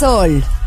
Del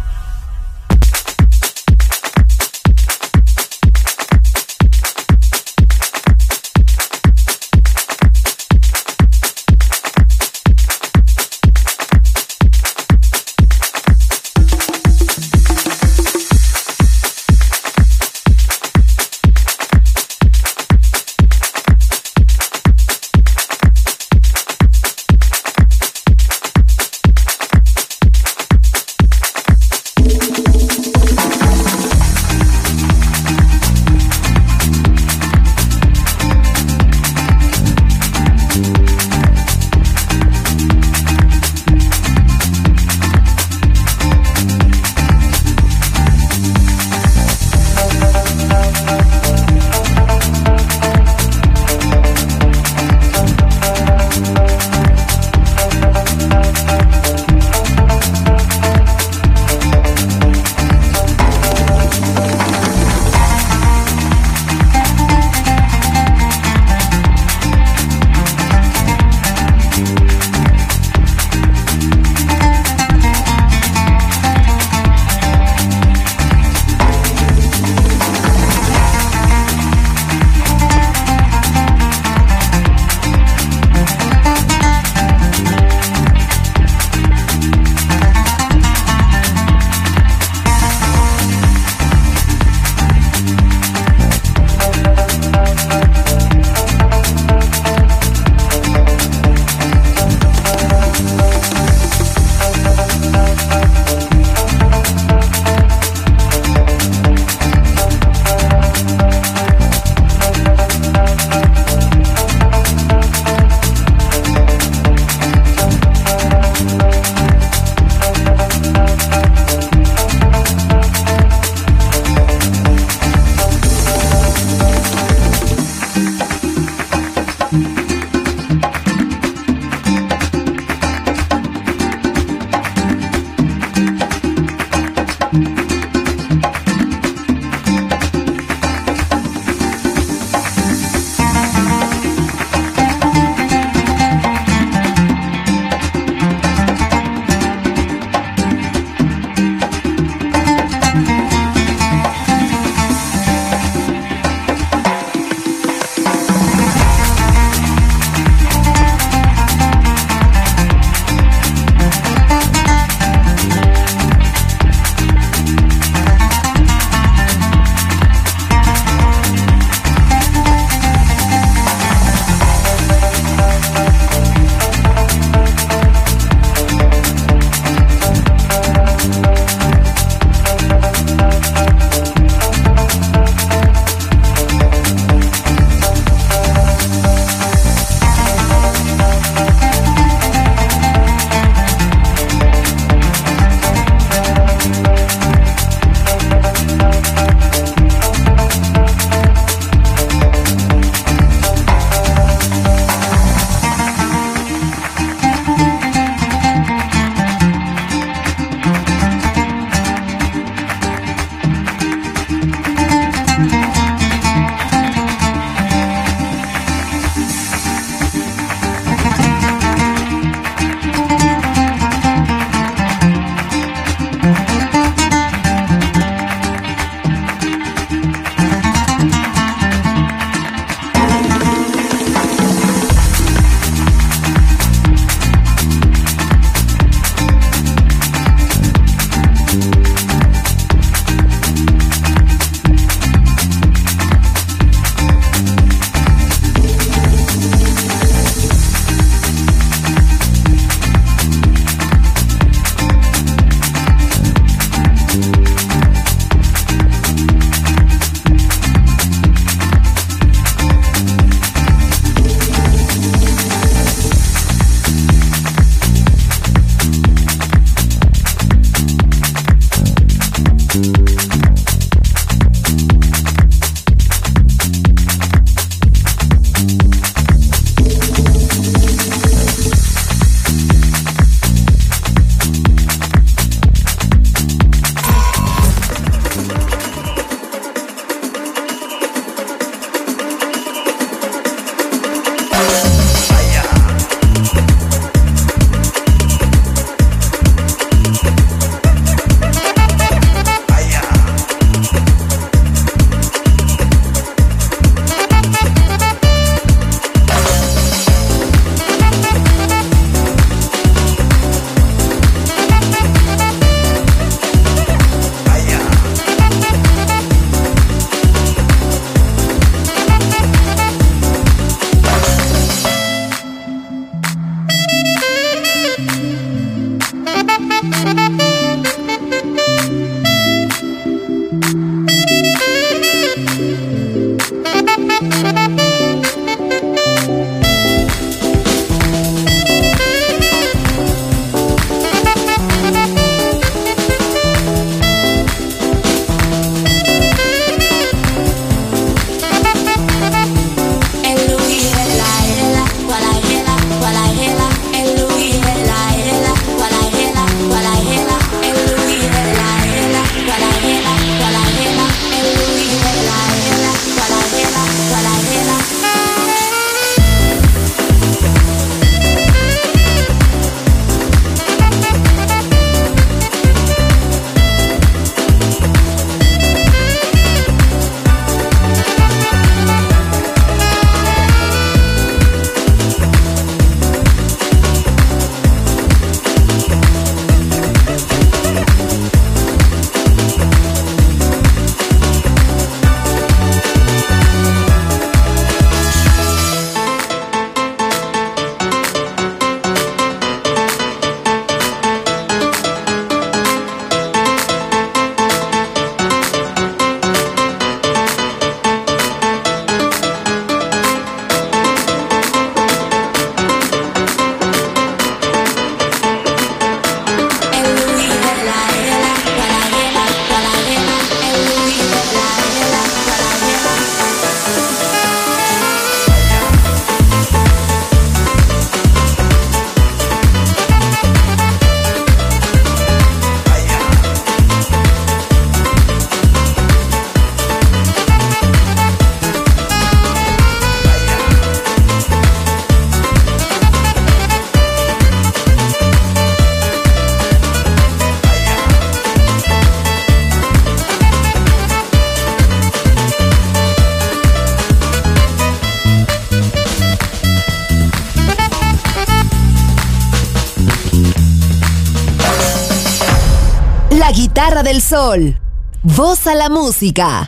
Sol. del Sol. Voz a la música.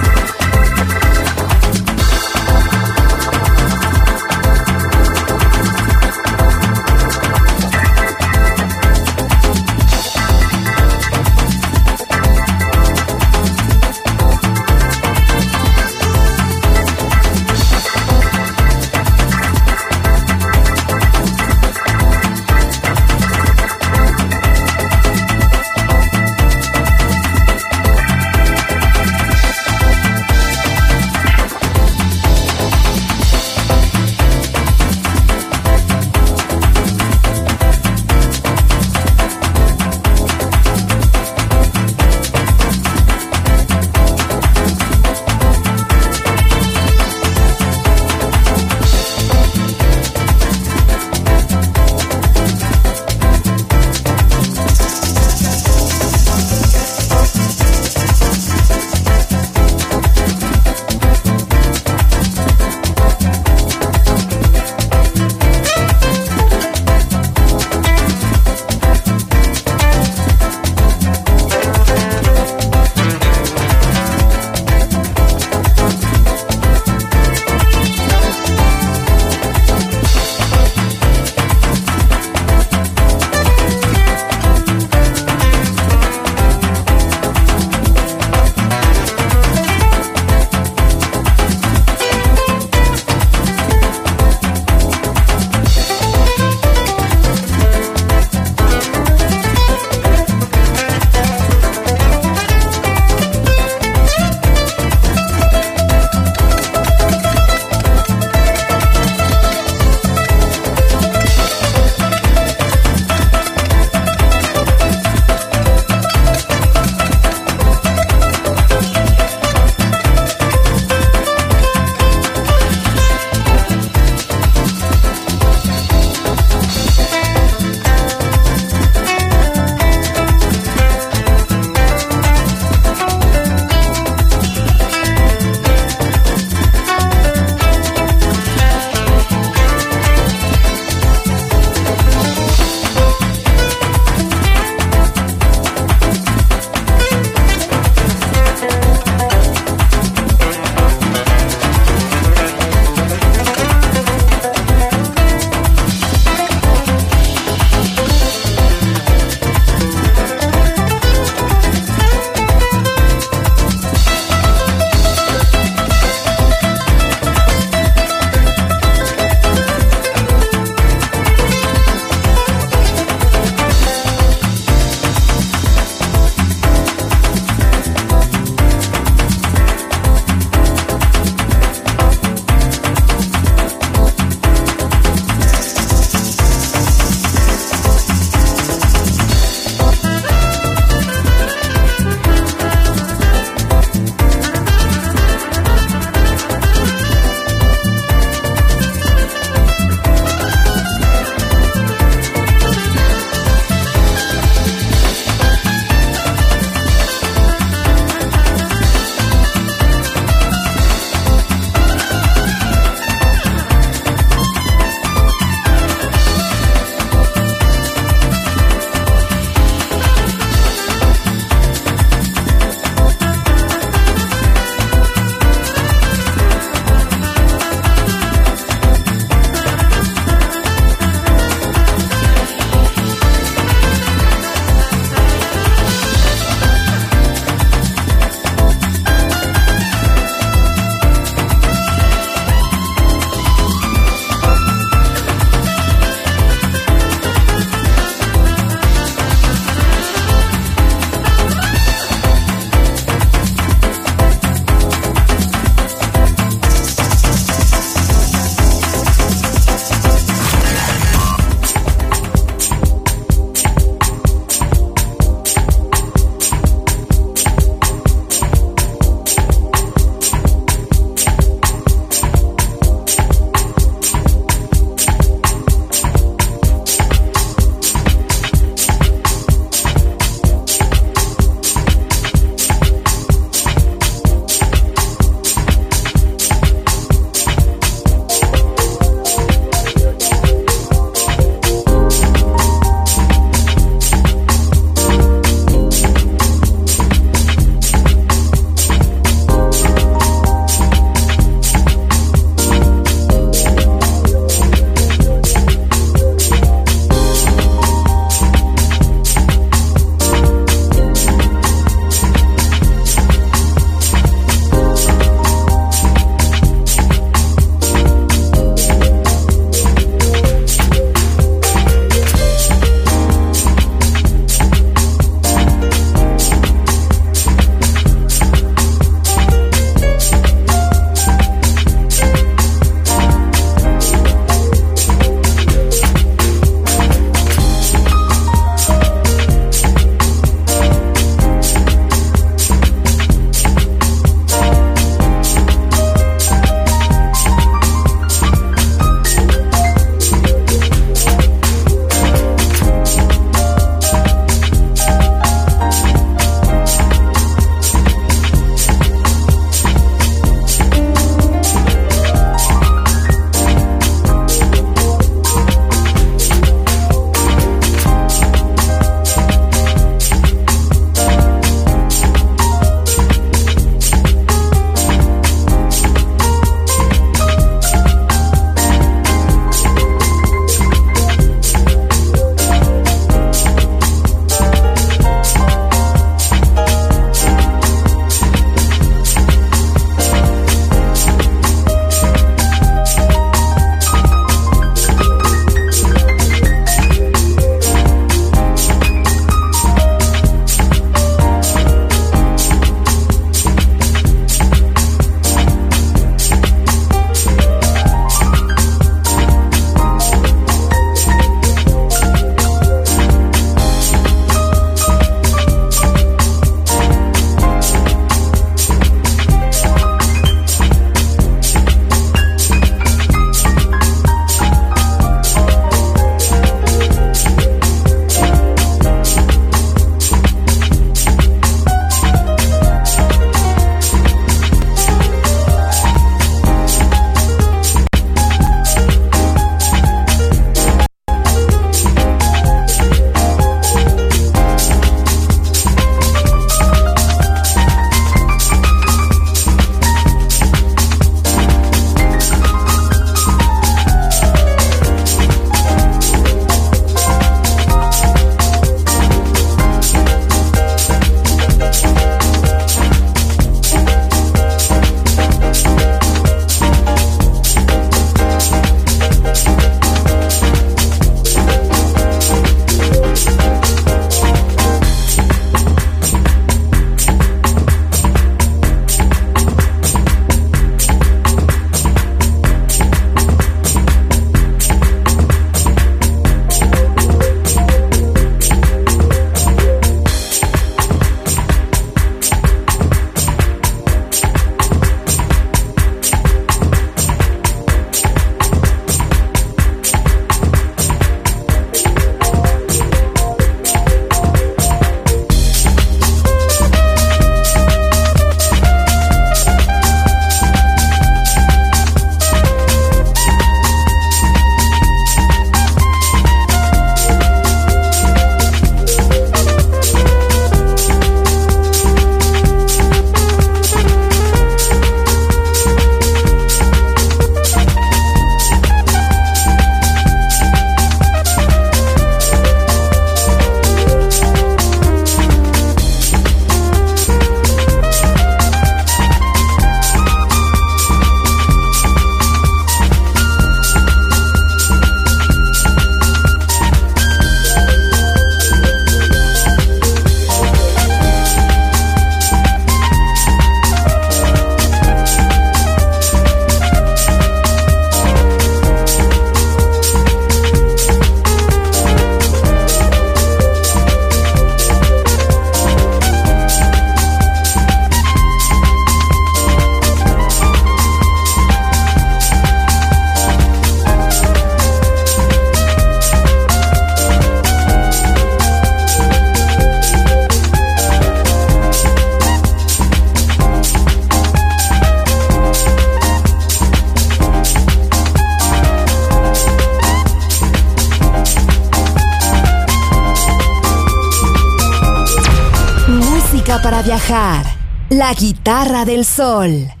guitarra del sol.